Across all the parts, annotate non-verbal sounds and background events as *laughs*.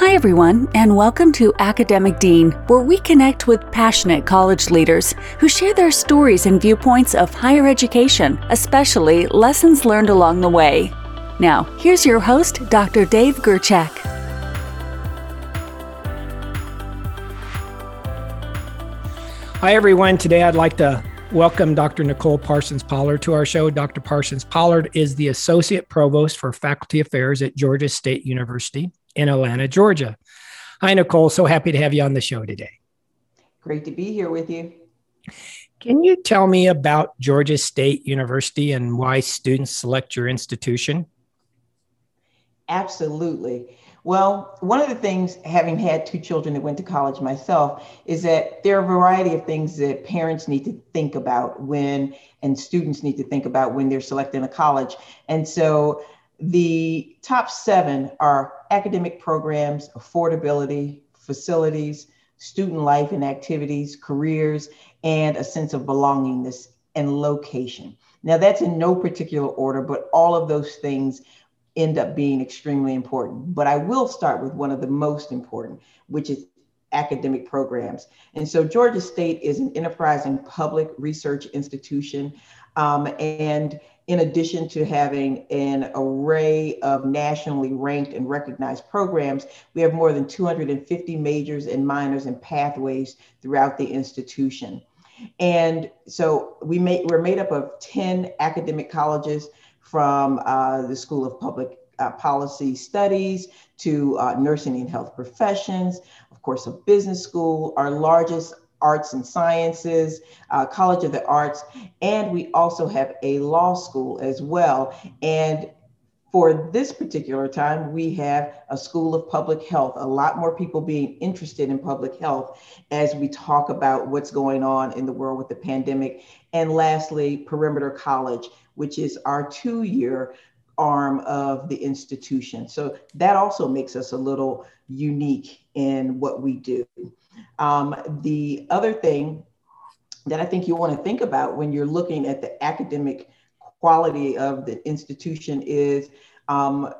Hi, everyone, and welcome to Academic Dean, where we connect with passionate college leaders who share their stories and viewpoints of higher education, especially lessons learned along the way. Now, here's your host, Dr. Dave Gerchak. Hi, everyone. Today I'd like to welcome Dr. Nicole Parsons Pollard to our show. Dr. Parsons Pollard is the Associate Provost for Faculty Affairs at Georgia State University in Atlanta, Georgia. Hi, Nicole. So happy to have you on the show today. Great to be here with you. Can you tell me about Georgia State University and why students select your institution? Absolutely. Well, one of the things, having had two children that went to college myself, is that there are a variety of things that parents need to think about when, and students need to think about when they're selecting a college. And so the top seven are academic programs, affordability, facilities, student life and activities, careers, and a sense of belongingness and location. Now, that's in no particular order, but all of those things end up being extremely important. But I will start with one of the most important, which is academic programs. And so Georgia State is an enterprising public research institution. Um, and in addition to having an array of nationally ranked and recognized programs, we have more than 250 majors and minors and pathways throughout the institution. And so we made, we're made up of 10 academic colleges from uh, the School of Public uh, Policy Studies to uh, nursing and health professions, of course, a business school. Our largest arts and sciences, uh, College of the Arts, and we also have a law school as well. And for this particular time, we have a School of Public Health, a lot more people being interested in public health as we talk about what's going on in the world with the pandemic. And lastly, Perimeter College, which is our two year arm of the institution. So that also makes us a little unique in what we do. Um, the other thing that I think you want to think about when you're looking at the academic quality of the institution is um,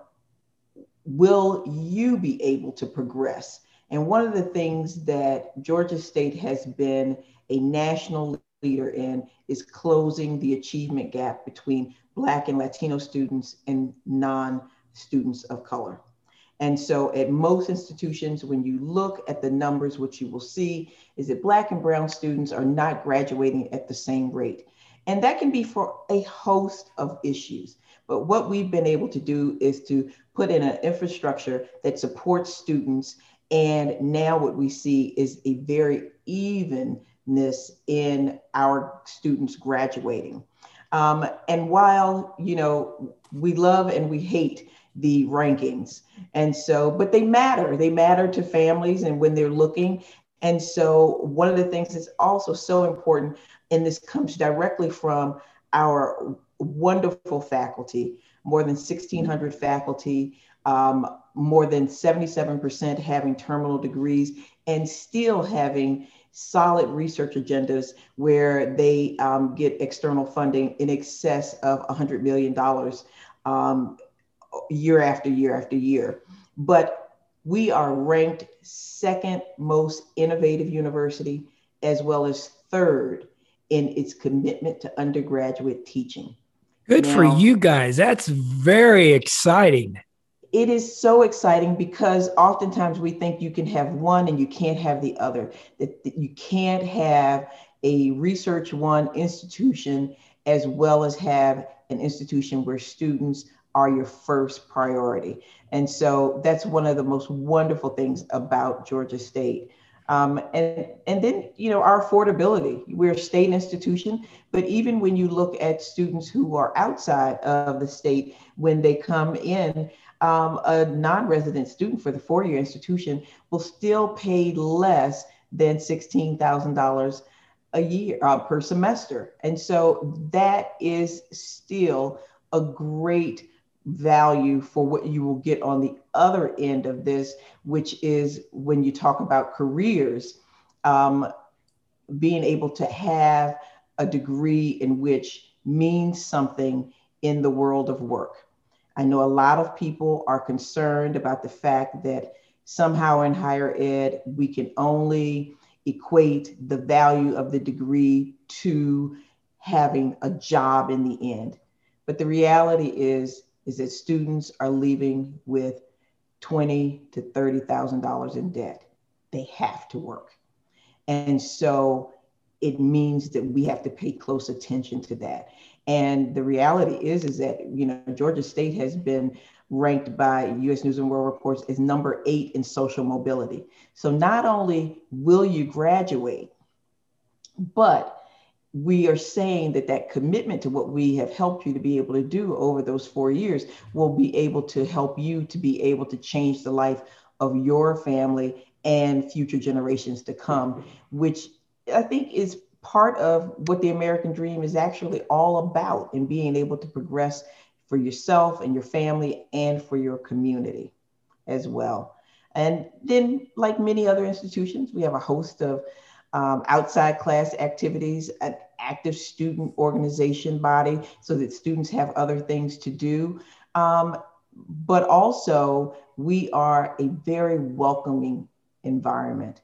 will you be able to progress? And one of the things that Georgia State has been a national leader in is closing the achievement gap between Black and Latino students and non students of color. And so at most institutions, when you look at the numbers, what you will see is that Black and Brown students are not graduating at the same rate. And that can be for a host of issues. But what we've been able to do is to put in an infrastructure that supports students. And now what we see is a very evenness in our students graduating. Um, and while, you know, we love and we hate the rankings. And so, but they matter. They matter to families and when they're looking. And so, one of the things that's also so important, and this comes directly from our wonderful faculty, more than 1,600 faculty, um, more than 77% having terminal degrees, and still having solid research agendas where they um, get external funding in excess of $100 million um, year after year after year. But we are ranked second most innovative university, as well as third in its commitment to undergraduate teaching. Good now, for you guys. That's very exciting. It is so exciting because oftentimes we think you can have one and you can't have the other, that you can't have a research one institution as well as have an institution where students are your first priority. And so that's one of the most wonderful things about Georgia State. Um, and, and then, you know, our affordability. We're a state institution, but even when you look at students who are outside of the state, when they come in, um, a non-resident student for the four-year institution will still pay less than $16,000 a year uh, per semester. And so that is still a great value for what you will get on the other end of this, which is when you talk about careers, um, being able to have a degree in which means something in the world of work. I know a lot of people are concerned about the fact that somehow in higher ed, we can only equate the value of the degree to having a job in the end. But the reality is, is that students are leaving with twenty to thirty thousand dollars in debt. They have to work, and so it means that we have to pay close attention to that. And the reality is, is that you know Georgia State has been ranked by U.S. News and World Reports as number eight in social mobility. So not only will you graduate, but we are saying that that commitment to what we have helped you to be able to do over those four years will be able to help you to be able to change the life of your family and future generations to come, which I think is part of what the American dream is actually all about in being able to progress for yourself and your family and for your community as well. And then, like many other institutions, we have a host of um, outside class activities, an active student organization body so that students have other things to do. Um, but also, we are a very welcoming environment.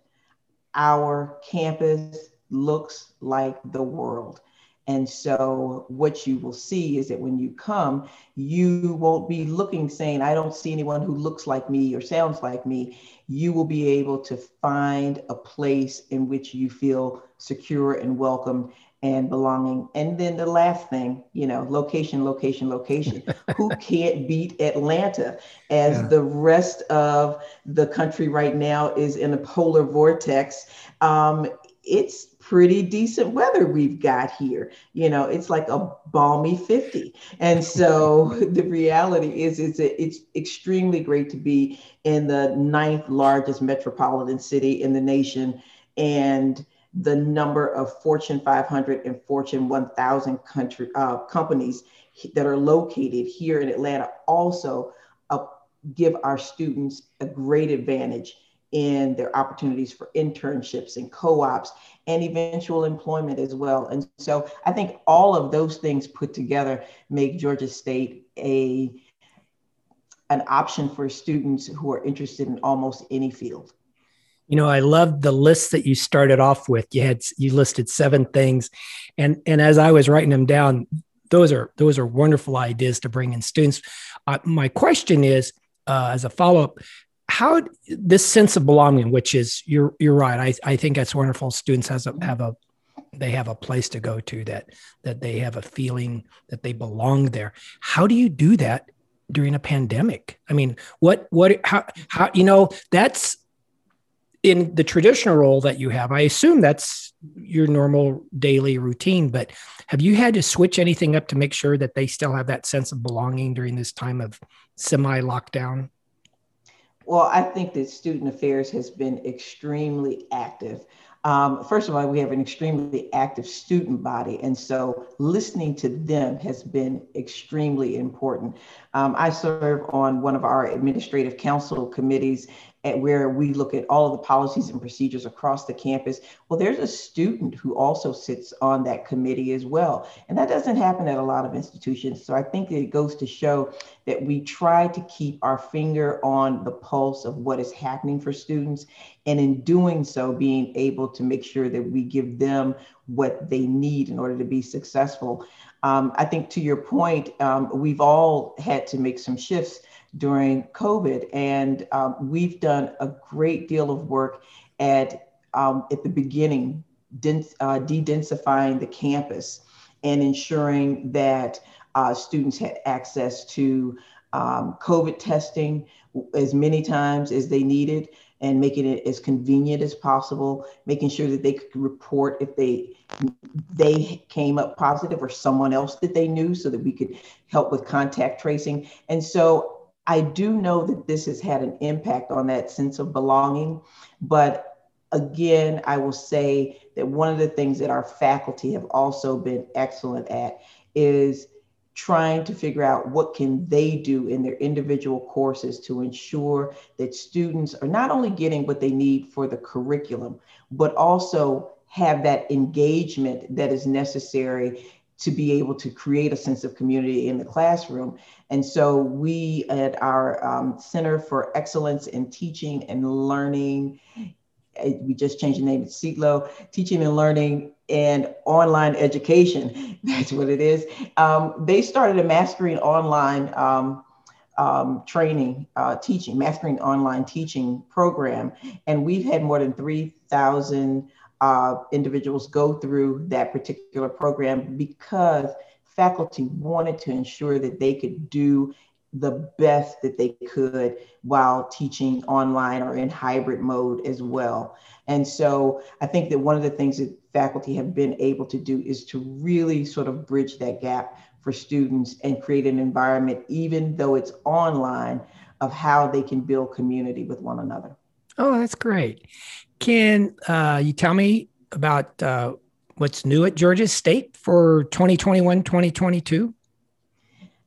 Our campus looks like the world. And so, what you will see is that when you come, you won't be looking saying, I don't see anyone who looks like me or sounds like me. You will be able to find a place in which you feel secure and welcome and belonging. And then the last thing, you know, location, location, location. *laughs* Who can't beat Atlanta as yeah. the rest of the country right now is in a polar vortex? Um, it's pretty decent weather we've got here. You know, it's like a balmy 50. And so *laughs* the reality is it's, it's extremely great to be in the ninth largest metropolitan city in the nation. And the number of Fortune 500 and Fortune 1000 country, uh, companies that are located here in Atlanta also uh, give our students a great advantage in their opportunities for internships and co-ops and eventual employment as well. And so I think all of those things put together make Georgia State a an option for students who are interested in almost any field. You know, I love the list that you started off with. You had you listed seven things, and and as I was writing them down, those are those are wonderful ideas to bring in students. Uh, my question is, uh, as a follow up, how this sense of belonging, which is you're you're right. I, I think that's wonderful. Students has a, have a they have a place to go to that that they have a feeling that they belong there. How do you do that during a pandemic? I mean, what what how how you know that's in the traditional role that you have. I assume that's your normal daily routine, but have you had to switch anything up to make sure that they still have that sense of belonging during this time of semi lockdown? Well, I think that student affairs has been extremely active. Um, first of all, we have an extremely active student body, and so listening to them has been extremely important. Um, I serve on one of our administrative council committees, at where we look at all of the policies and procedures across the campus. Well, there's a student who also sits on that committee as well. And that doesn't happen at a lot of institutions. So I think it goes to show that we try to keep our finger on the pulse of what is happening for students. And in doing so, being able to make sure that we give them what they need in order to be successful. Um, I think to your point, um, we've all had to make some shifts during COVID. And um, we've done a great deal of work at, um, at the beginning, dens- uh, de-densifying the campus and ensuring that uh, students had access to um, COVID testing as many times as they needed and making it as convenient as possible, making sure that they could report if they they came up positive or someone else that they knew so that we could help with contact tracing. And so I do know that this has had an impact on that sense of belonging. But again, I will say that one of the things that our faculty have also been excellent at is trying to figure out what can they do in their individual courses to ensure that students are not only getting what they need for the curriculum but also have that engagement that is necessary to be able to create a sense of community in the classroom. And so we at our um, Center for Excellence in Teaching and Learning, eh, we just changed the name to CETLO, Teaching and Learning and Online Education, *laughs* that's what it is. Um, they started a mastering online um, um, training, uh, teaching, mastering online teaching program. And we've had more than 3,000 uh, individuals go through that particular program because faculty wanted to ensure that they could do the best that they could while teaching online or in hybrid mode as well. And so I think that one of the things that faculty have been able to do is to really sort of bridge that gap for students and create an environment, even though it's online, of how they can build community with one another. Oh, that's great. Can uh, you tell me about uh, what's new at Georgia State for 2021 2022?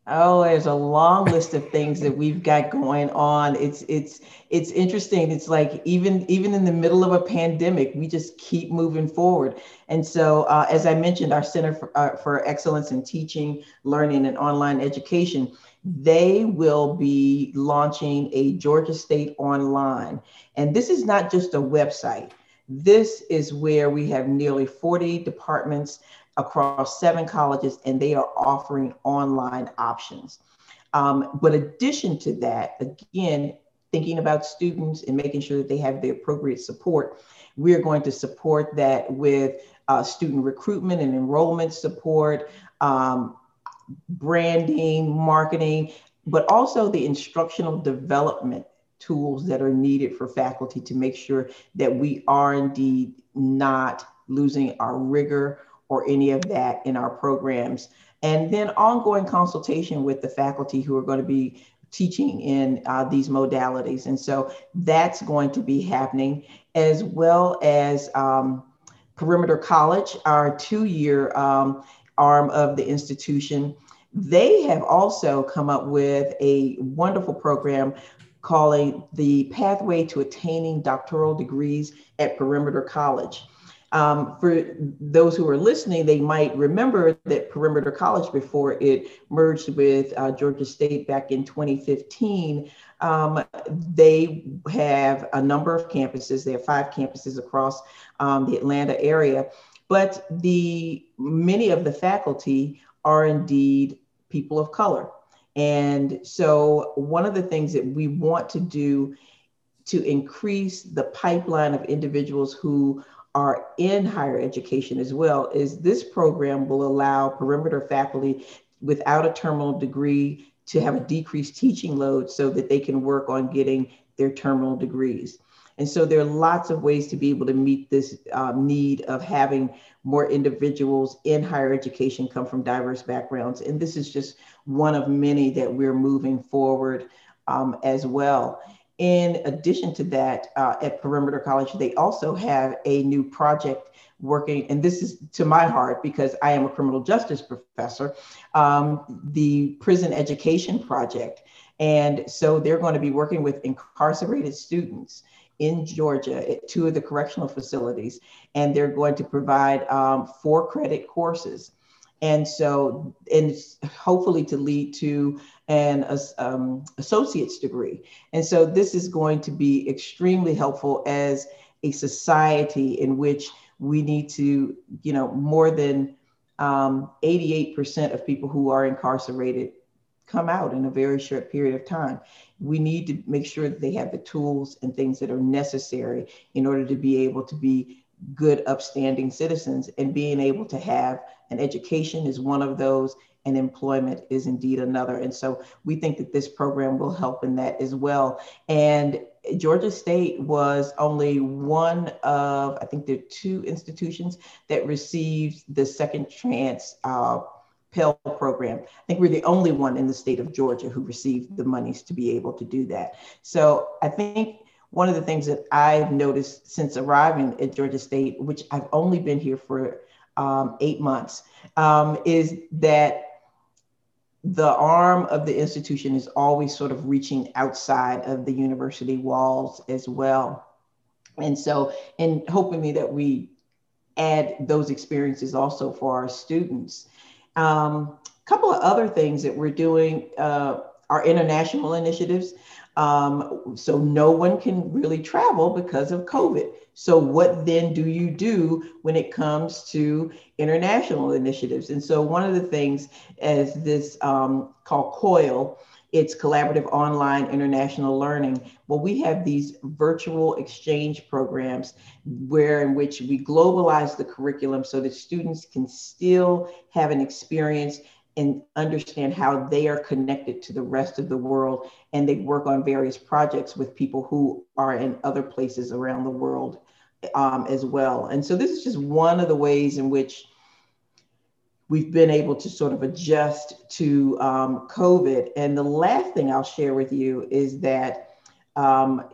Oh, there's a long list of things that we've got going on. It's it's it's interesting. It's like even even in the middle of a pandemic, we just keep moving forward. And so, uh, as I mentioned, our Center for, uh, for Excellence in Teaching, Learning, and Online Education, they will be launching a Georgia State Online, and this is not just a website. This is where we have nearly 40 departments across seven colleges, and they are offering online options. Um, but addition to that, again, thinking about students and making sure that they have the appropriate support, we're going to support that with uh, student recruitment and enrollment support, um, branding, marketing, but also the instructional development tools that are needed for faculty to make sure that we are indeed not losing our rigor or any of that in our programs. And then ongoing consultation with the faculty who are going to be teaching in uh, these modalities. And so that's going to be happening, as well as um, Perimeter College, our two year um, arm of the institution. They have also come up with a wonderful program calling the Pathway to Attaining Doctoral Degrees at Perimeter College. Um, for those who are listening, they might remember that Perimeter College, before it merged with uh, Georgia State back in 2015, um, they have a number of campuses. They have five campuses across um, the Atlanta area, but the many of the faculty are indeed people of color. And so, one of the things that we want to do to increase the pipeline of individuals who are in higher education as well is this program will allow perimeter faculty without a terminal degree to have a decreased teaching load so that they can work on getting their terminal degrees. And so there are lots of ways to be able to meet this um, need of having more individuals in higher education come from diverse backgrounds. And this is just one of many that we're moving forward um, as well. In addition to that, uh, at Perimeter College, they also have a new project working, and this is to my heart because I am a criminal justice professor, um, the Prison Education Project. And so they're going to be working with incarcerated students in Georgia at two of the correctional facilities, and they're going to provide um, four credit courses. And so, and hopefully to lead to an um, associate's degree. And so this is going to be extremely helpful as a society in which we need to, you know, more than um, 88% of people who are incarcerated come out in a very short period of time. We need to make sure that they have the tools and things that are necessary in order to be able to be good, upstanding citizens. And being able to have an education is one of those, and employment is indeed another. And so we think that this program will help in that as well. And Georgia State was only one of, I think there are two institutions that received the second chance uh, Pell program. I think we're the only one in the state of Georgia who received the monies to be able to do that. So I think one of the things that I've noticed since arriving at Georgia State, which I've only been here for um, eight months, um, is that the arm of the institution is always sort of reaching outside of the university walls as well. And so, in hoping that we add those experiences also for our students. Um, a couple of other things that we're doing uh, are international initiatives. Um, so no one can really travel because of COVID. So what then do you do when it comes to international initiatives? And so one of the things as this um, called COIL, it's collaborative online international learning. Well, we have these virtual exchange programs where in which we globalize the curriculum so that students can still have an experience and understand how they are connected to the rest of the world. And they work on various projects with people who are in other places around the world um, as well. And so this is just one of the ways in which we've been able to sort of adjust to um, COVID. And the last thing I'll share with you is that um,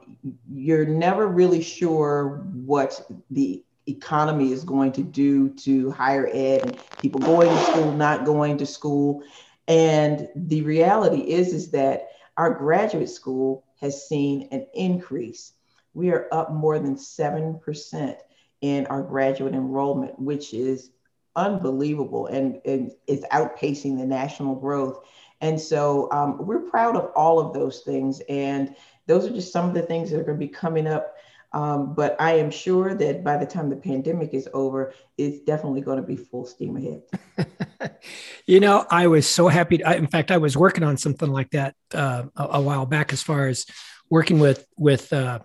you're never really sure what the economy is going to do to higher ed and people going to school, not going to school. And the reality is, is that our graduate school has seen an increase. We are up more than 7% in our graduate enrollment, which is unbelievable and, and it's outpacing the national growth. And so um, we're proud of all of those things. And those are just some of the things that are going to be coming up. Um, but I am sure that by the time the pandemic is over, it's definitely going to be full steam ahead. *laughs* you know, I was so happy. To, I, in fact, I was working on something like that uh, a, a, while back, as far as working with with uh,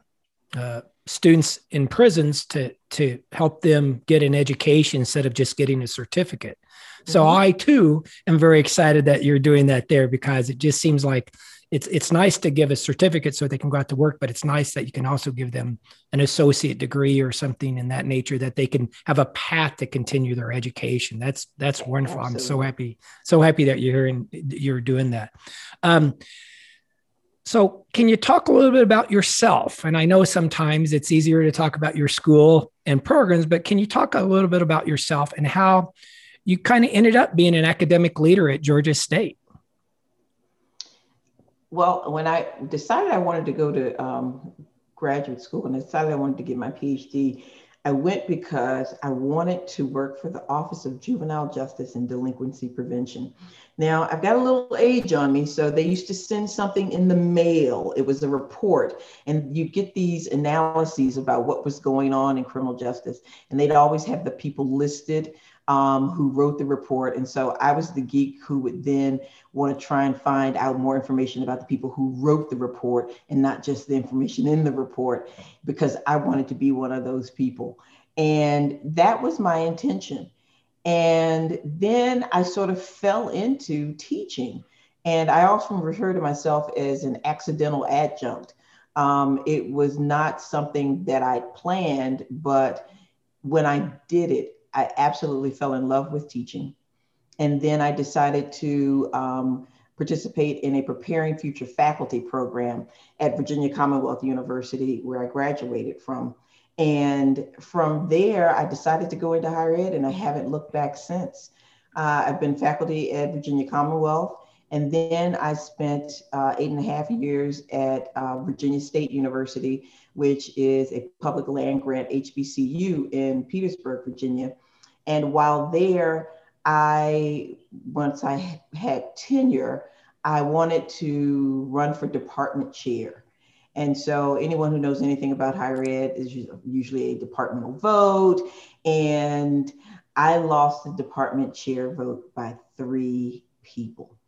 uh, students in prisons to to help them get an education instead of just getting a certificate. Mm-hmm. So I too am very excited that you're doing that there because it just seems like it's it's nice to give a certificate so they can go out to work, but it's nice that you can also give them an associate degree or something in that nature that they can have a path to continue their education. That's that's wonderful. Absolutely. I'm so happy so happy that you're in, you're doing that. Um, so, can you talk a little bit about yourself? And I know sometimes it's easier to talk about your school and programs, but can you talk a little bit about yourself and how you kind of ended up being an academic leader at Georgia State? Well, when I decided I wanted to go to um, graduate school and I decided I wanted to get my PhD, I went because I wanted to work for the Office of Juvenile Justice and Delinquency Prevention. Now, I've got a little age on me, so they used to send something in the mail. It was a report, and you get these analyses about what was going on in criminal justice, and they'd always have the people listed um, who wrote the report. And so I was the geek who would then want to try and find out more information about the people who wrote the report and not just the information in the report, because I wanted to be one of those people. And that was my intention. And then I sort of fell into teaching. And I often refer to myself as an accidental adjunct. Um, it was not something that I planned, but when I did it, I absolutely fell in love with teaching. And then I decided to um, participate in a Preparing Future Faculty program at Virginia Commonwealth University, where I graduated from. And from there, I decided to go into higher ed, and I haven't looked back since. Uh, I've been faculty at Virginia Commonwealth, and then I spent uh, eight and a half years at uh, Virginia State University, which is a public land grant HBCU in Petersburg, Virginia. And while there, I, once I had tenure, I wanted to run for department chair. And so anyone who knows anything about higher ed is usually a departmental vote. And I lost the department chair vote by three people.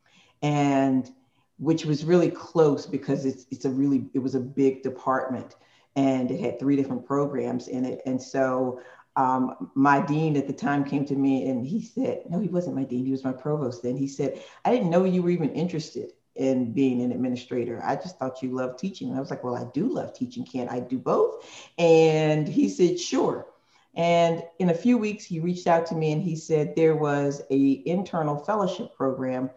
And which was really close because it's, it's a really, it was a big department and it had three different programs in it. And so um, my dean at the time came to me and he said, no, he wasn't my dean, he was my provost then. He said, I didn't know you were even interested in being an administrator. I just thought you loved teaching. And I was like, well, I do love teaching. Can't I do both? And he said, sure. And in a few weeks, he reached out to me and he said there was a internal fellowship program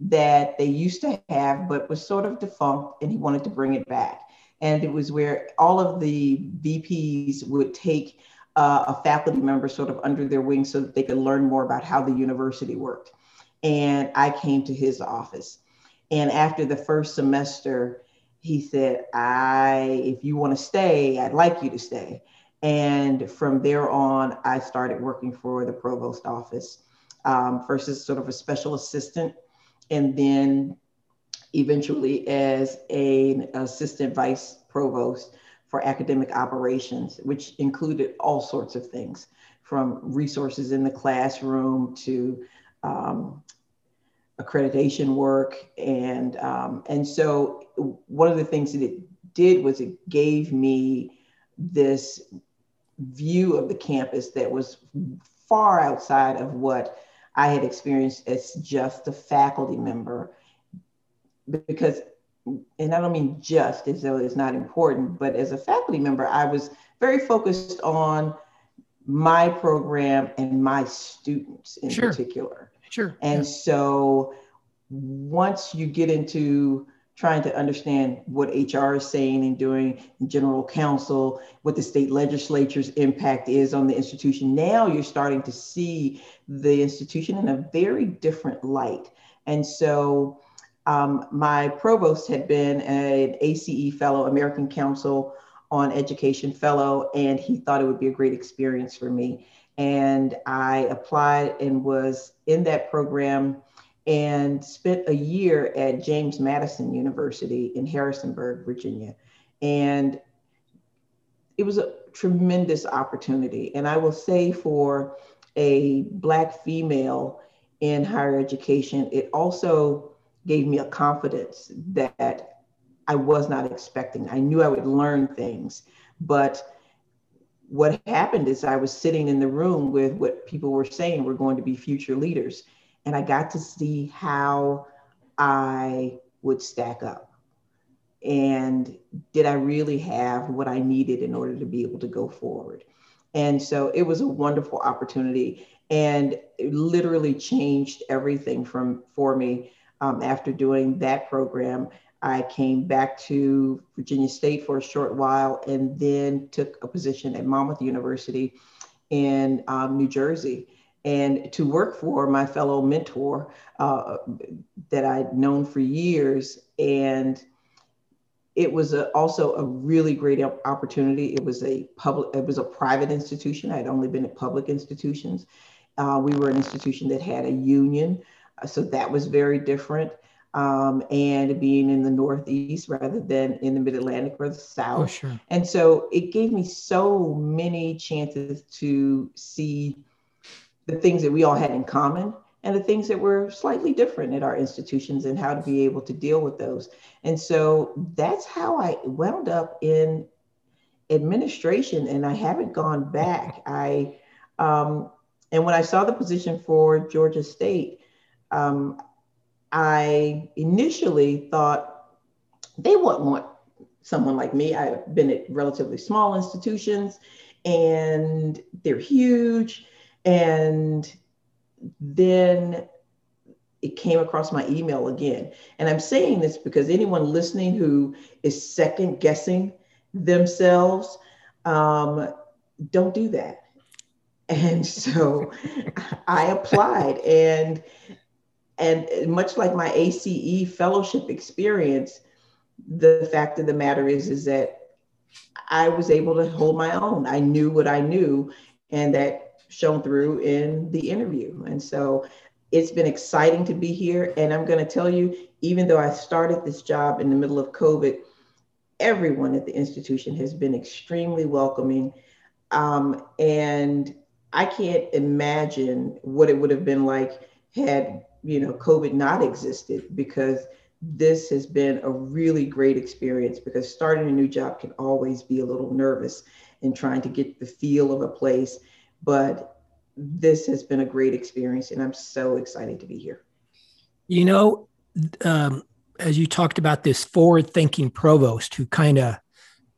that they used to have, but was sort of defunct, and he wanted to bring it back. And it was where all of the VPs would take uh, a faculty member sort of under their wing so that they could learn more about how the university worked. And I came to his office. And after the first semester, he said, I, if you want to stay, I'd like you to stay. And from there on, I started working for the provost office. um, first as sort of a special assistant, and then eventually as an assistant vice provost for academic operations, which included all sorts of things from resources in the classroom to um, accreditation work. And, um, and so one of the things that it did was it gave me this view of the campus that was far outside of what I had experienced as just a faculty member. Because, and I don't mean just as though it's not important, but as a faculty member, I was very focused on my program and my students in sure. particular. Sure. And yeah. so once you get into trying to understand what HR is saying and doing general counsel, what the state legislature's impact is on the institution. Now you're starting to see the institution in a very different light. And so um, my provost had been an ACE fellow, American Council on Education fellow, and he thought it would be a great experience for me. And I applied and was in that program and spent a year at James Madison University in Harrisonburg, Virginia. And it was a tremendous opportunity. And I will say for a Black female in higher education, it also gave me a confidence that I was not expecting. I knew I would learn things, but what happened is I was sitting in the room with what people were saying were going to be future leaders and I got to see how I would stack up. And did I really have what I needed in order to be able to go forward? And so it was a wonderful opportunity and it literally changed everything from for me um, after doing that program. I came back to Virginia State for a short while and then took a position at Monmouth University in um, New Jersey and to work for my fellow mentor uh, that I'd known for years. And it was a, also a really great opportunity. It was a public, it was a private institution. I'd only been at public institutions. Uh, we were an institution that had a union, so that was very different. Um, and being in the Northeast rather than in the Mid Atlantic or the South. Oh, sure. And so it gave me so many chances to see the things that we all had in common and the things that were slightly different at our institutions and how to be able to deal with those. And so that's how I wound up in administration and I haven't gone back. I um, and when I saw the position for Georgia State, um, I initially thought they wouldn't want someone like me. I've been at relatively small institutions and they're huge and then it came across my email again. And I'm saying this because anyone listening who is second guessing themselves, um, don't do that. And so *laughs* I applied and and much like my ACE fellowship experience, the fact of the matter is is that I was able to hold my own. I knew what I knew and that shown through in the interview. And so it's been exciting to be here. And I'm going to tell you, even though I started this job in the middle of COVID, everyone at the institution has been extremely welcoming. Um, and I can't imagine what it would have been like had you know COVID not existed because this has been a really great experience because starting a new job can always be a little nervous and trying to get the feel of a place but this has been a great experience and I'm so excited to be here. You know, um, as you talked about this forward thinking provost who kind of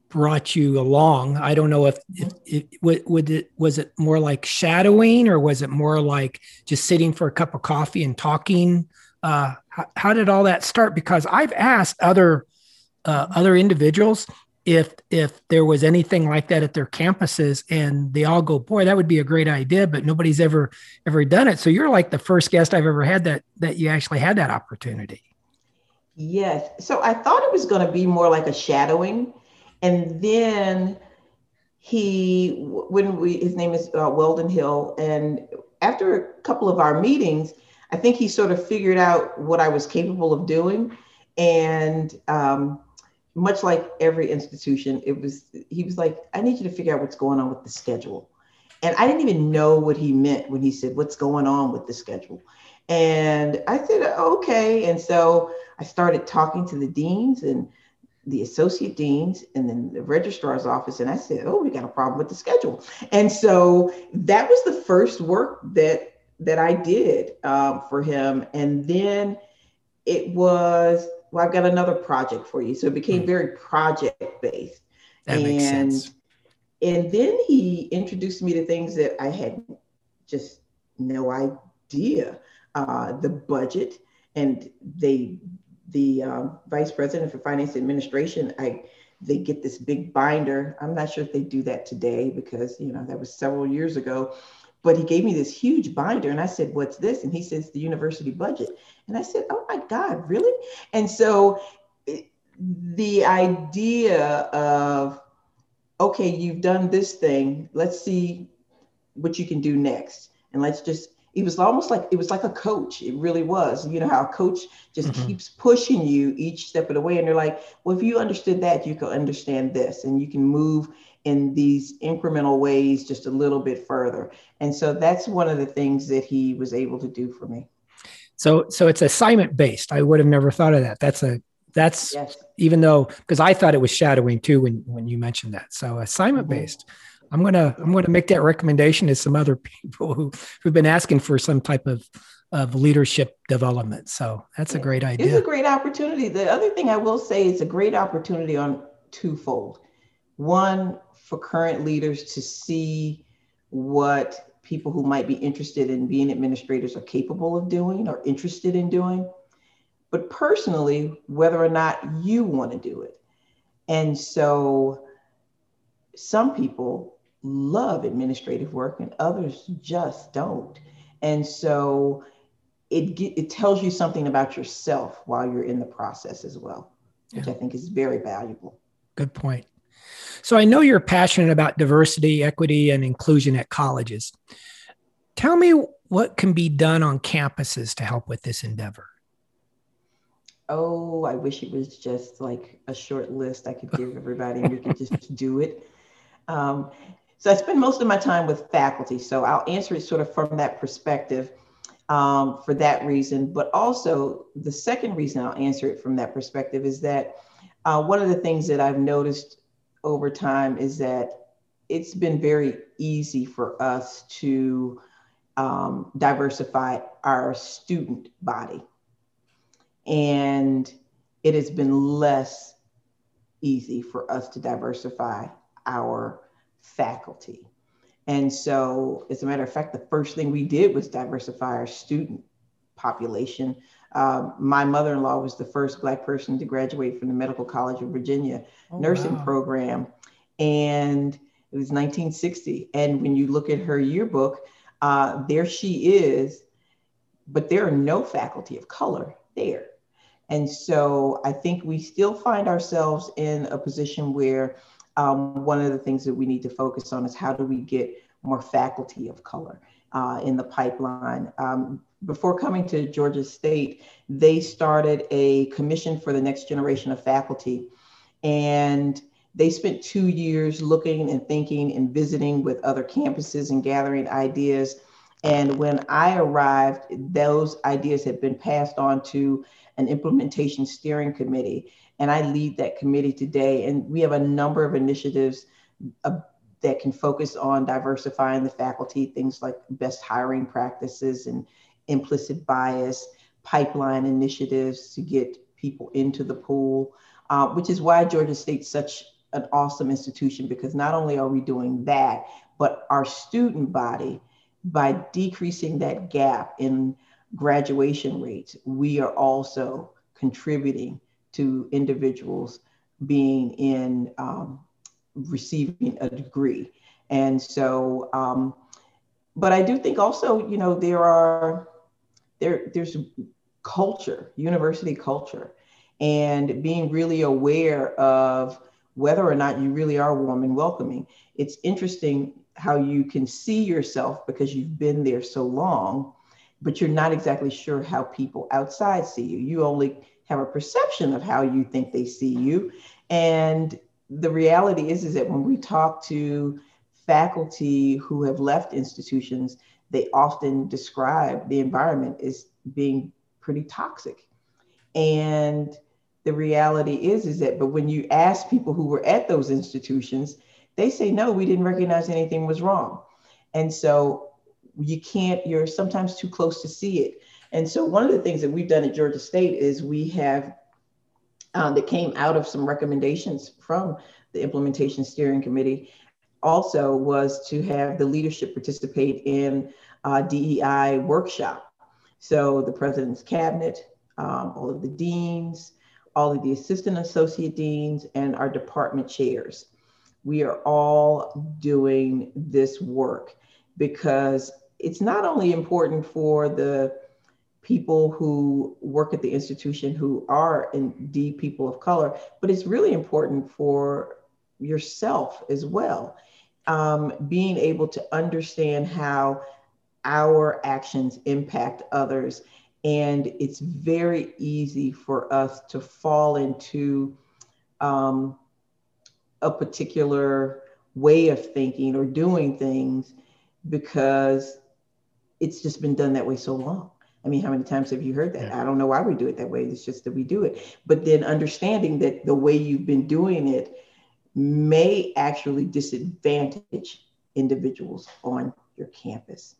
brought you along, I don't know if, if, if would, would it, was it more like shadowing or was it more like just sitting for a cup of coffee and talking? Uh, how, how did all that start? Because I've asked other, uh, other individuals if if there was anything like that at their campuses and they all go boy that would be a great idea but nobody's ever ever done it. So you're like the first guest i've ever had that that you actually had that opportunity. Yes. So i thought it was going to be more like a shadowing and then he when we his name is uh, weldon hill and after a couple of our meetings, I think he sort of figured out what I was capable of doing. And um, much like every institution, it was, he was like, I need you to figure out what's going on with the schedule. And I didn't even know what he meant when he said, What's going on with the schedule? And I said, Okay. And so I started talking to the deans and the associate deans and then the registrar's office. And I said, Oh, we got a problem with the schedule. And so that was the first work that that I did um, for him. And then it was, well, I've got another project for you. So it became very project based. That and, makes sense. And then he introduced me to things that I had just no idea. Uh, the budget, and they, the um, vice president for finance administration, I they get this big binder. I'm not sure if they do that today because you know that was several years ago but he gave me this huge binder and I said, What's this? And he says, The university budget. And I said, Oh my God, really? And so the idea of, okay, you've done this thing, let's see what you can do next. And let's just, it was almost like it was like a coach. It really was. You know how a coach just mm-hmm. keeps pushing you each step of the way. And they're like, well, if you understood that, you can understand this and you can move in these incremental ways just a little bit further. And so that's one of the things that he was able to do for me. So so it's assignment based. I would have never thought of that. That's a that's yes. even though because I thought it was shadowing too when when you mentioned that. So assignment based. Mm-hmm. I'm gonna I'm gonna make that recommendation to some other *laughs* people who who've been asking for some type of of leadership development. So that's a great idea. It's a great opportunity. The other thing I will say is a great opportunity on twofold. One, for current leaders to see what people who might be interested in being administrators are capable of doing or interested in doing, but personally, whether or not you want to do it. And so some people love administrative work and others just don't. And so it, it tells you something about yourself while you're in the process as well, which yeah. I think is very valuable. Good point. So I know you're passionate about diversity, equity, and inclusion at colleges. Tell me what can be done on campuses to help with this endeavor. Oh, I wish it was just like a short list I could give everybody and we could just *laughs* do it. Um, so I spend most of my time with faculty, so I'll answer it sort of from that perspective um, for that reason. But also, the second reason I'll answer it from that perspective is that uh, one of the things that I've noticed over time is that it's been very easy for us to um, diversify our student body. And it has been less easy for us to diversify our faculty. And so, as a matter of fact, the first thing we did was diversify our student population. Um, my mother in law was the first Black person to graduate from the Medical College of Virginia oh, nursing wow. program. And it was 1960. And when you look at her yearbook, uh, there she is, but there are no faculty of color there. And so I think we still find ourselves in a position where um, one of the things that we need to focus on is how do we get more faculty of color uh, in the pipeline. Um, before coming to Georgia State, they started a commission for the next generation of faculty. And they spent two years looking and thinking and visiting with other campuses and gathering ideas. And when I arrived, those ideas had been passed on to an implementation steering committee. And I lead that committee today. And we have a number of initiatives uh, that can focus on diversifying the faculty, things like best hiring practices and implicit bias, pipeline initiatives to get people into the pool, uh, which is why Georgia State's such an awesome institution because not only are we doing that, but our student body, by decreasing that gap in graduation rates, we are also contributing to individuals being in um, receiving a degree. And so, um, but I do think also, you know, there are there there's culture, university culture, and being really aware of whether or not you really are warm and welcoming. It's interesting how you can see yourself because you've been there so long, but you're not exactly sure how people outside see you. You only have a perception of how you think they see you. And the reality is, is that when we talk to faculty who have left institutions, they often describe the environment as being pretty toxic. And the reality is, is that, but when you ask people who were at those institutions, they say, no, we didn't recognize anything was wrong. And so you can't, you're sometimes too close to see it. And so one of the things that we've done at Georgia State is we have, um, that came out of some recommendations from the implementation steering committee also was to have the leadership participate in a DEI workshop. So the president's cabinet, um, all of the deans, all of the assistant associate deans, and our department chairs. We are all doing this work because it's not only important for the people who work at the institution who are indeed people of color, but it's really important for yourself as well. Um, being able to understand how our actions impact others. And it's very easy for us to fall into um, a particular way of thinking or doing things because it's just been done that way so long. I mean, how many times have you heard that? Yeah. I don't know why we do it that way. It's just that we do it. But then understanding that the way you've been doing it may actually disadvantage individuals on your campus.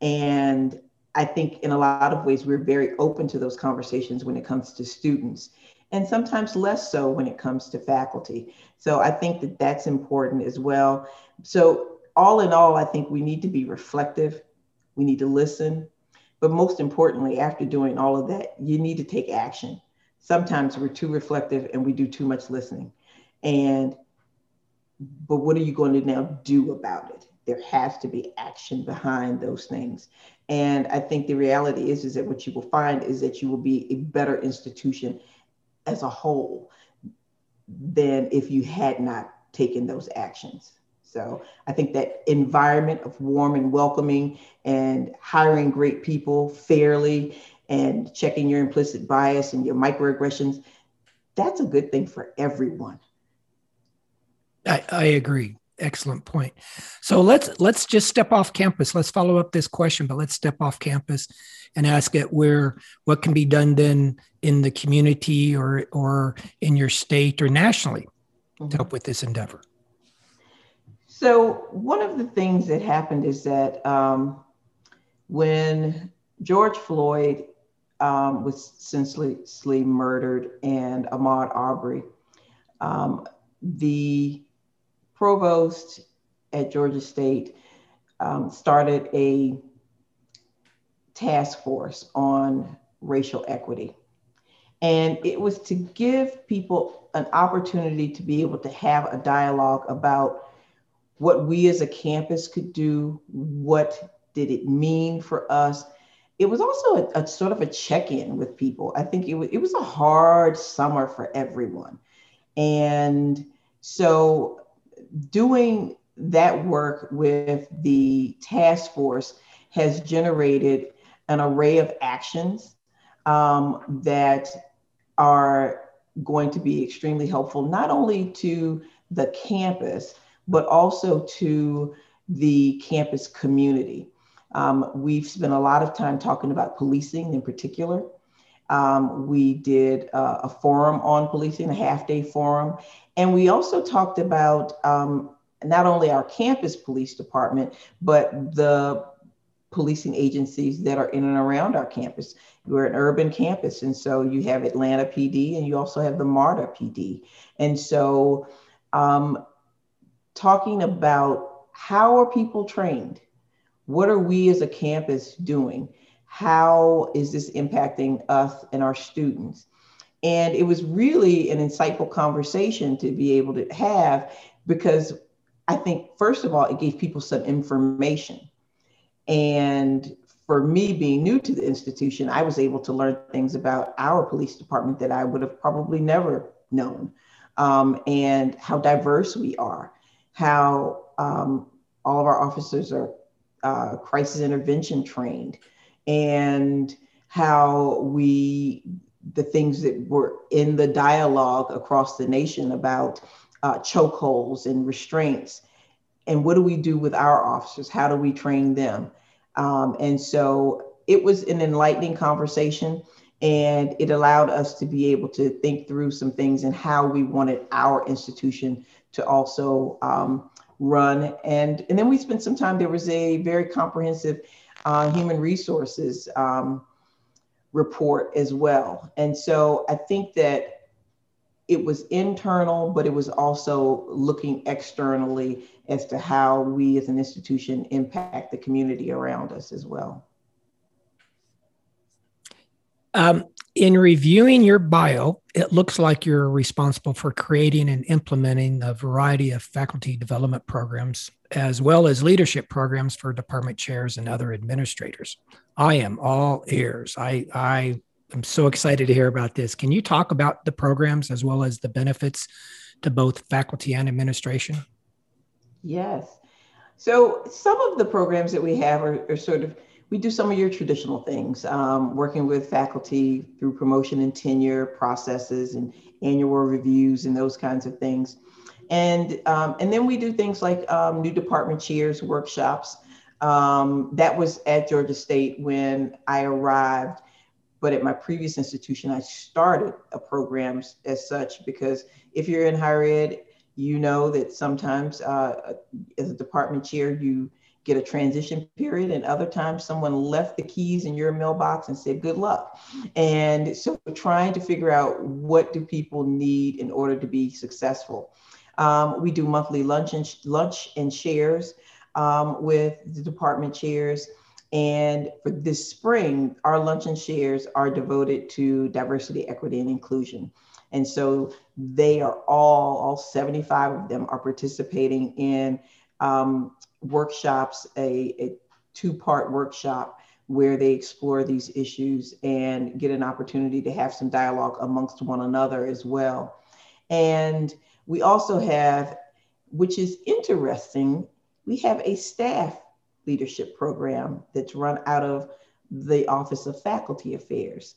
And I think in a lot of ways, we're very open to those conversations when it comes to students, and sometimes less so when it comes to faculty. So I think that that's important as well. So, all in all, I think we need to be reflective, we need to listen, but most importantly, after doing all of that, you need to take action. Sometimes we're too reflective and we do too much listening. And but what are you going to now do about it? There has to be action behind those things. And I think the reality is, is that what you will find is that you will be a better institution as a whole than if you had not taken those actions. So I think that environment of warm and welcoming and hiring great people fairly and checking your implicit bias and your microaggressions, that's a good thing for everyone. I, I agree. Excellent point. So let's let's just step off campus. Let's follow up this question, but let's step off campus and ask it where what can be done then in the community or or in your state or nationally mm-hmm. to help with this endeavor. So one of the things that happened is that when George Floyd um, was senselessly murdered and Ahmaud Arbery, um, the provost at Georgia State um, started a task force on racial equity. And it was to give people an opportunity to be able to have a dialogue about what we as a campus could do, what did it mean for us. It was also a, a sort of a check in with people. I think it was, it was a hard summer for everyone. And so doing that work with the task force has generated an array of actions um, that are going to be extremely helpful, not only to the campus, but also to the campus community. Um, we've spent a lot of time talking about policing in particular. Um, we did uh, a forum on policing, a half day forum, and we also talked about um, not only our campus police department, but the policing agencies that are in and around our campus. We're an urban campus, and so you have Atlanta PD and you also have the MARTA PD. And so, um, talking about how are people trained? What are we as a campus doing? How is this impacting us and our students? And it was really an insightful conversation to be able to have because I think, first of all, it gave people some information. And for me, being new to the institution, I was able to learn things about our police department that I would have probably never known, um, and how diverse we are, how um, all of our officers are uh, crisis intervention trained and how we the things that were in the dialogue across the nation about uh, chokeholds and restraints and what do we do with our officers? How do we train them? Um, and so it was an enlightening conversation and it allowed us to be able to think through some things and how we wanted our institution to also um, run. And and then we spent some time there was a very comprehensive uh, human resources um, report as well. And so i think that it was internal but it was also looking externally as to how we as an institution impact the community around us as well um, in reviewing your bio, it looks like you're responsible for creating and implementing a variety of faculty development programs, as well as leadership programs for department chairs and other administrators. I am all ears. I, I am so excited to hear about this. Can you talk about the programs as well as the benefits to both faculty and administration? Yes. So, some of the programs that we have are, are sort of we do some of your traditional things, um, working with faculty through promotion and tenure processes and annual reviews and those kinds of things. And, um, and then we do things like um, new department chairs, workshops. Um, that was at Georgia State when I arrived. But at my previous institution, I started a program as such because if you're in higher ed, you know that sometimes uh, as a department chair, you get a transition period and other times someone left the keys in your mailbox and said good luck. And so trying to figure out what do people need in order to be successful. Um, we do monthly lunch and lunch and shares um, with the department chairs. And for this spring our lunch and shares are devoted to diversity equity and inclusion. And so they are all all 75 of them are participating in um, workshops, a, a two part workshop where they explore these issues and get an opportunity to have some dialogue amongst one another as well. And we also have, which is interesting, we have a staff leadership program that's run out of the Office of Faculty Affairs.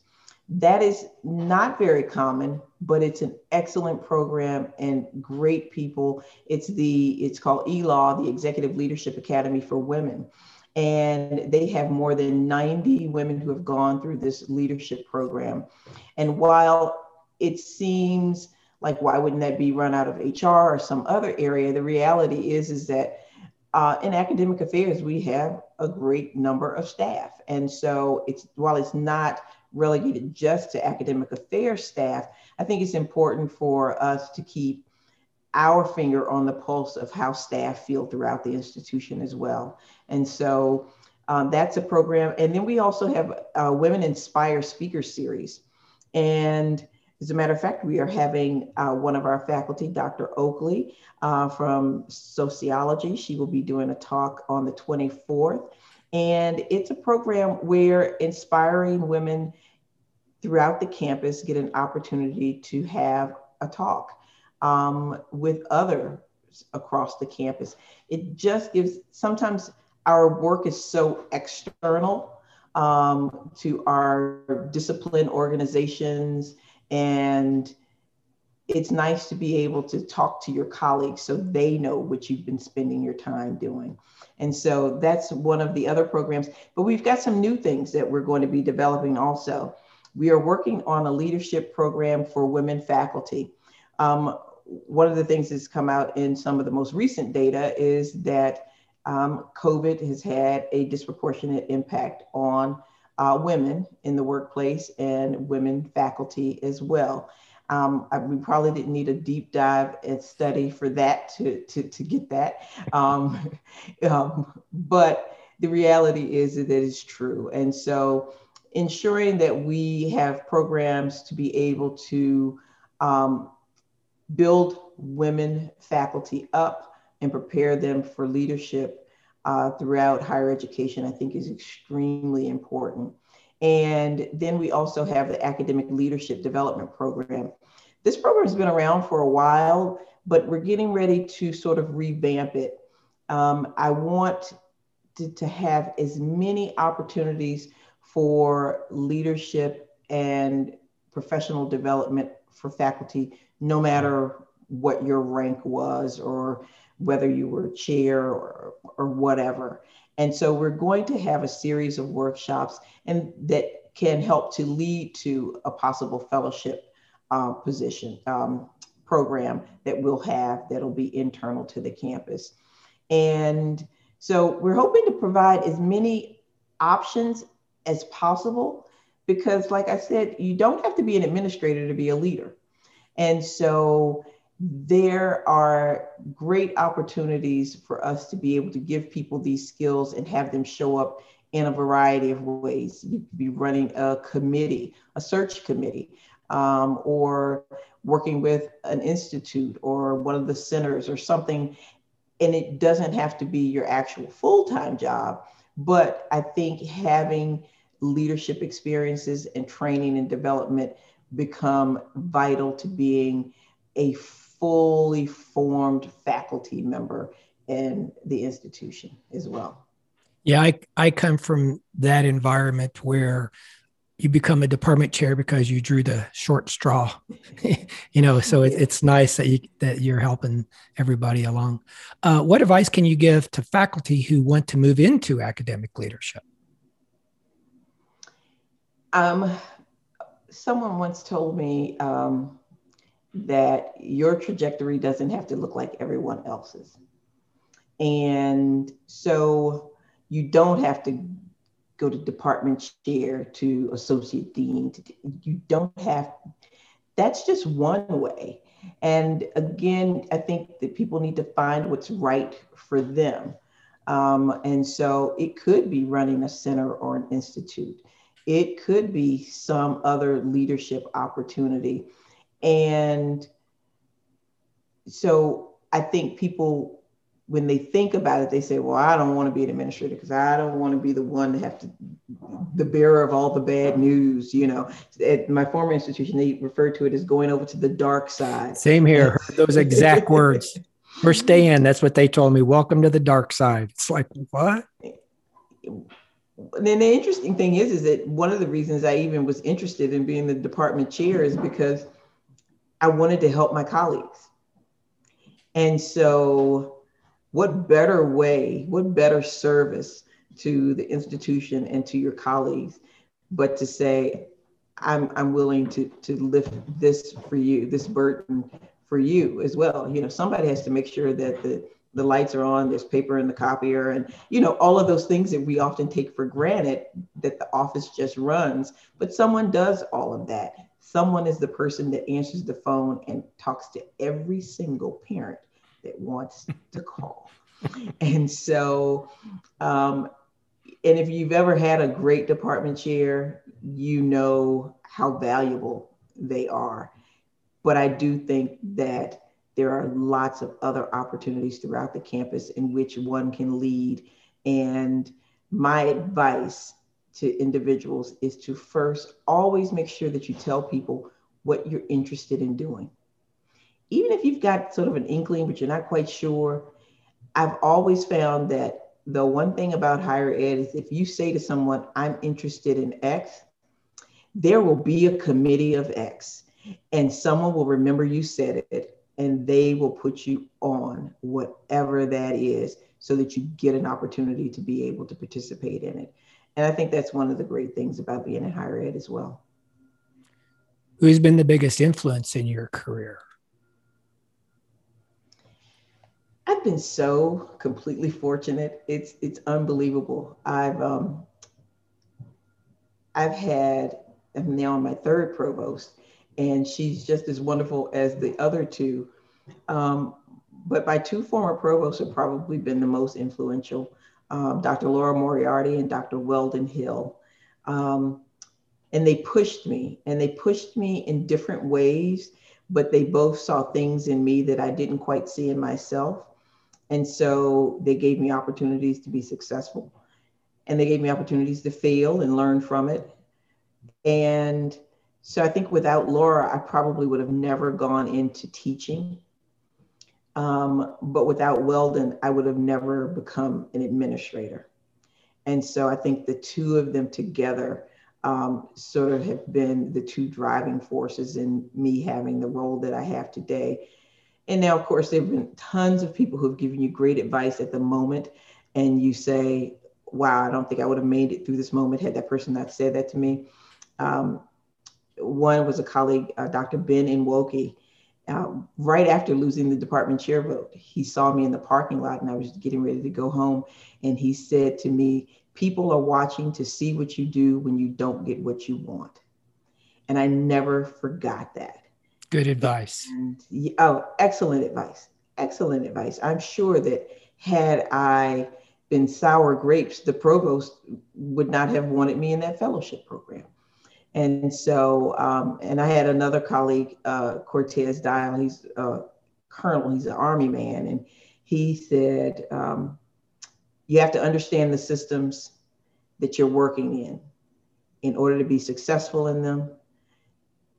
That is not very common, but it's an excellent program and great people. It's the it's called ELAW, the Executive Leadership Academy for Women. And they have more than 90 women who have gone through this leadership program. And while it seems like why wouldn't that be run out of HR or some other area? The reality is is that uh, in academic affairs we have a great number of staff, and so it's while it's not relegated just to academic affairs staff, I think it's important for us to keep our finger on the pulse of how staff feel throughout the institution as well. And so um, that's a program. And then we also have a Women Inspire Speaker Series. And as a matter of fact, we are having uh, one of our faculty, Dr. Oakley uh, from sociology. She will be doing a talk on the 24th. And it's a program where inspiring women throughout the campus get an opportunity to have a talk um, with others across the campus. It just gives, sometimes our work is so external um, to our discipline organizations and it's nice to be able to talk to your colleagues so they know what you've been spending your time doing. And so that's one of the other programs. But we've got some new things that we're going to be developing also. We are working on a leadership program for women faculty. Um, one of the things that's come out in some of the most recent data is that um, COVID has had a disproportionate impact on uh, women in the workplace and women faculty as well. Um, I, we probably didn't need a deep dive and study for that to, to, to get that. Um, *laughs* um, but the reality is that it is true. And so ensuring that we have programs to be able to um, build women faculty up and prepare them for leadership uh, throughout higher education, I think is extremely important. And then we also have the Academic Leadership Development Program. This program has been around for a while, but we're getting ready to sort of revamp it Um, I want to, to have as many opportunities for leadership and professional development for faculty, no matter what your rank was or whether you were chair or, or whatever. And so we're going to have a series of workshops and that can help to lead to a possible fellowship uh, position um, program that we'll have that'll be internal to the campus. And so we're hoping to provide as many options as possible because, like I said, you don't have to be an administrator to be a leader. And so there are great opportunities for us to be able to give people these skills and have them show up in a variety of ways. You could be running a committee, a search committee, um, or working with an institute or one of the centers or something. And it doesn't have to be your actual full time job, but I think having leadership experiences and training and development become vital to being a fully formed faculty member in the institution as well. Yeah, I, I come from that environment where you become a department chair because you drew the short straw *laughs* you know so it, it's nice that you that you're helping everybody along. Uh, what advice can you give to faculty who want to move into academic leadership? Um, someone once told me um, that your trajectory doesn't have to look like everyone else's and so you don't have to go to department chair to associate dean. You don't have, that's just one way. And again, I think that people need to find what's right for them. Um, and so it could be running a center or an institute. It could be some other leadership opportunity. And so I think people when they think about it, they say, well, I don't want to be an administrator because I don't want to be the one to have to, the bearer of all the bad news. You know, at my former institution, they referred to it as going over to the dark side. Same here. those exact *laughs* words. We're staying. That's what they told me. Welcome to the dark side. It's like, what? And then the interesting thing is, is that one of the reasons I even was interested in being the department chair is because I wanted to help my colleagues. And so what better way, what better service to the institution and to your colleagues, but to say, I'm, I'm willing to, to lift this for you, this burden for you as well. You know, somebody has to make sure that the, the lights are on, there's paper in the copier, and you know, all of those things that we often take for granted that the office just runs, but someone does all of that. Someone is the person that answers the phone and talks to every single parent that wants to call. *laughs* and so, um, and if you've ever had a great department chair, you know how valuable they are. But I do think that there are lots of other opportunities throughout the campus in which one can lead. And my advice to individuals is to first always make sure that you tell people what you're interested in doing even if you've got sort of an inkling, but you're not quite sure, I've always found that the one thing about higher ed is if you say to someone, I'm interested in X, there will be a committee of X, and someone will remember you said it, and they will put you on whatever that is so that you get an opportunity to be able to participate in it. And I think that's one of the great things about being in higher ed as well. Who's been the biggest influence in your career? I've been so completely fortunate. It's it's unbelievable. I've um I've had I'm now on my third provost, and she's just as wonderful as the other two. Um, but my two former provosts have probably been the most influential, um, Dr. Laura Moriarty and Dr. Weldon Hill. Um, and they pushed me, and they pushed me in different ways, but they both saw things in me that I didn't quite see in myself. And so they gave me opportunities to be successful. And they gave me opportunities to fail and learn from it. And so I think without Laura, I probably would have never gone into teaching. Um, but without Weldon, I would have never become an administrator. And so I think the two of them together um, sort of have been the two driving forces in me having the role that I have today. And now, of course, there have been tons of people who have given you great advice at the moment. And you say, wow, I don't think I would have made it through this moment had that person not said that to me. Um, one was a colleague, uh, Dr. Ben Inwoki. Uh, right after losing the department chair vote, he saw me in the parking lot and I was getting ready to go home. And he said to me, People are watching to see what you do when you don't get what you want. And I never forgot that. Good advice. And, oh, excellent advice. Excellent advice. I'm sure that had I been sour grapes, the provost would not have wanted me in that fellowship program. And so, um, and I had another colleague, uh, Cortez Dial, he's a colonel, he's an army man. And he said, um, you have to understand the systems that you're working in in order to be successful in them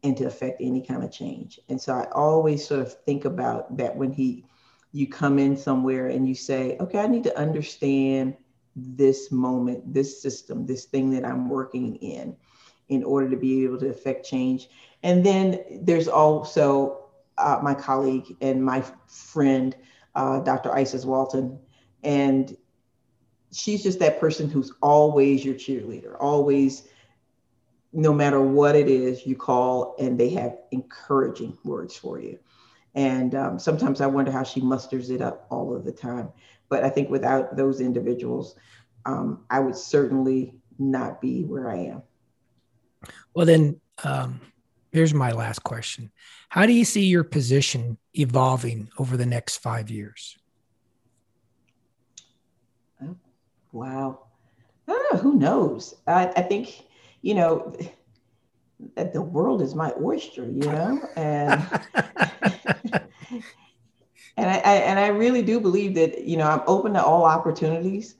and to affect any kind of change. And so I always sort of think about that when he you come in somewhere and you say, okay, I need to understand this moment, this system, this thing that I'm working in in order to be able to affect change. And then there's also uh, my colleague and my friend, uh, Dr. Isis Walton. And she's just that person who's always your cheerleader, always, no matter what it is, you call and they have encouraging words for you. And um, sometimes I wonder how she musters it up all of the time. But I think without those individuals, um, I would certainly not be where I am. Well, then, um, here's my last question How do you see your position evolving over the next five years? Wow. I don't know. Who knows? I, I think, you know, that the world is my oyster, you know, and *laughs* and I, I, and I really do believe that you know I'm open to all opportunities,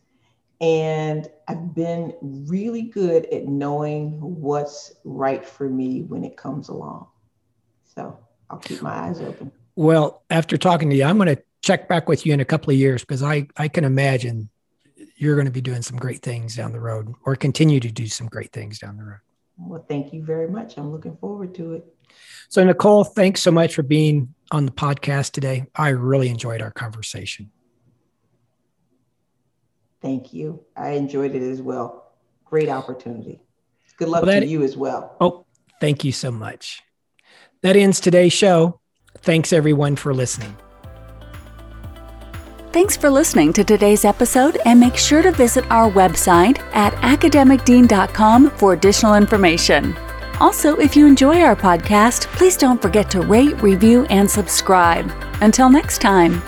and I've been really good at knowing what's right for me when it comes along. So I'll keep my eyes open. Well, after talking to you, I'm going to check back with you in a couple of years because I I can imagine you're going to be doing some great things down the road, or continue to do some great things down the road. Well, thank you very much. I'm looking forward to it. So, Nicole, thanks so much for being on the podcast today. I really enjoyed our conversation. Thank you. I enjoyed it as well. Great opportunity. Good luck well, that, to you as well. Oh, thank you so much. That ends today's show. Thanks, everyone, for listening. Thanks for listening to today's episode, and make sure to visit our website at academicdean.com for additional information. Also, if you enjoy our podcast, please don't forget to rate, review, and subscribe. Until next time.